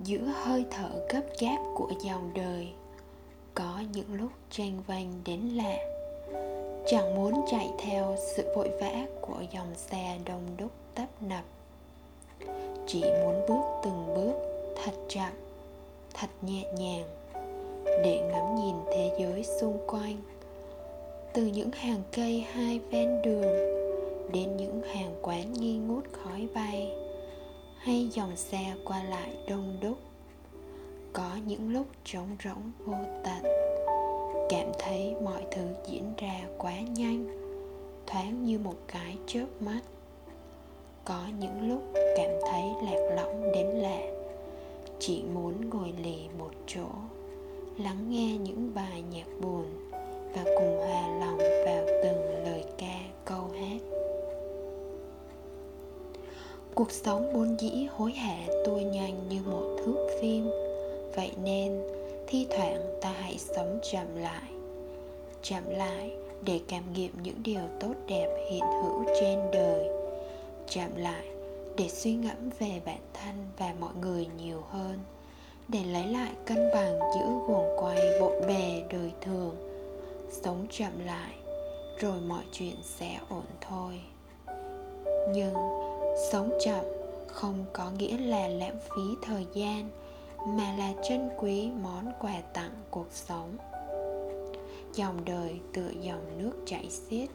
giữa hơi thở gấp gáp của dòng đời, có những lúc tranh vanh đến lạ. Chẳng muốn chạy theo sự vội vã của dòng xe đông đúc tấp nập. Chỉ muốn bước từng bước thật chậm, thật nhẹ nhàng, để ngắm nhìn thế giới xung quanh. Từ những hàng cây hai ven đường dòng xe qua lại đông đúc. Có những lúc trống rỗng vô tận, cảm thấy mọi thứ diễn ra quá nhanh, thoáng như một cái chớp mắt. Có những lúc cảm thấy lạc lõng đến lạ, chỉ muốn ngồi lì một chỗ, lắng nghe những bài cuộc sống bốn dĩ hối hả tua nhanh như một thước phim. Vậy nên, thi thoảng ta hãy sống chậm lại. Chậm lại để cảm nghiệm những điều tốt đẹp hiện hữu trên đời. Chậm lại để suy ngẫm về bản thân và mọi người nhiều hơn. Để lấy lại cân bằng giữa guồng quay bộn bề đời thường. Sống chậm lại, rồi mọi chuyện sẽ ổn thôi. Nhưng sống chậm không có nghĩa là lãng phí thời gian, mà là trân quý món quà tặng cuộc sống. Dòng đời tựa dòng nước chảy xiết.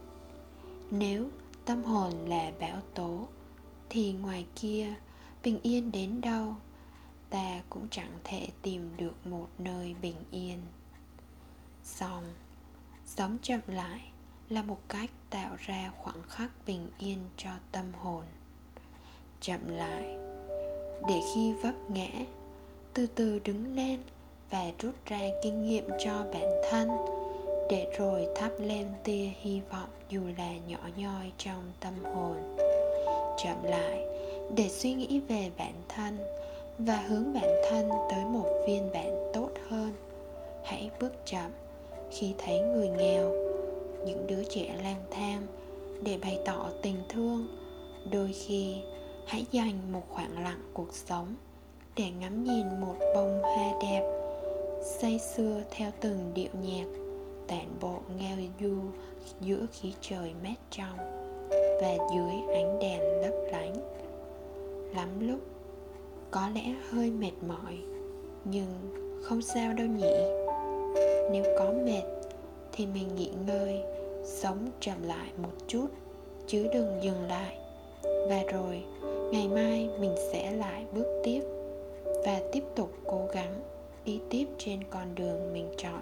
Nếu tâm hồn là bão tố, thì ngoài kia, bình yên đến đâu? Ta cũng chẳng thể tìm được một nơi bình yên. Xong sống chậm lại là một cách tạo ra khoảng khắc bình yên cho tâm hồn chậm lại. Để khi vấp ngã, từ từ đứng lên và rút ra kinh nghiệm cho bản thân, để rồi thắp lên tia hy vọng dù là nhỏ nhoi trong tâm hồn. Chậm lại, để suy nghĩ về bản thân và hướng bản thân tới một phiên bản tốt hơn. Hãy bước chậm khi thấy người nghèo, những đứa trẻ lang thang để bày tỏ tình thương. Đôi khi hãy dành một khoảng lặng cuộc sống để ngắm nhìn một bông hoa đẹp, say sưa theo từng điệu nhạc, tản bộ ngao du giữa khí trời mát trong và dưới ánh đèn lấp lánh. Lắm lúc, có lẽ hơi mệt mỏi, nhưng không sao đâu nhỉ. Nếu có mệt, thì mình nghỉ ngơi, sống chậm lại một chút, chứ đừng dừng lại và rồi, ngày mai mình sẽ lại bước tiếp và tiếp tục cố gắng đi tiếp trên con đường mình chọn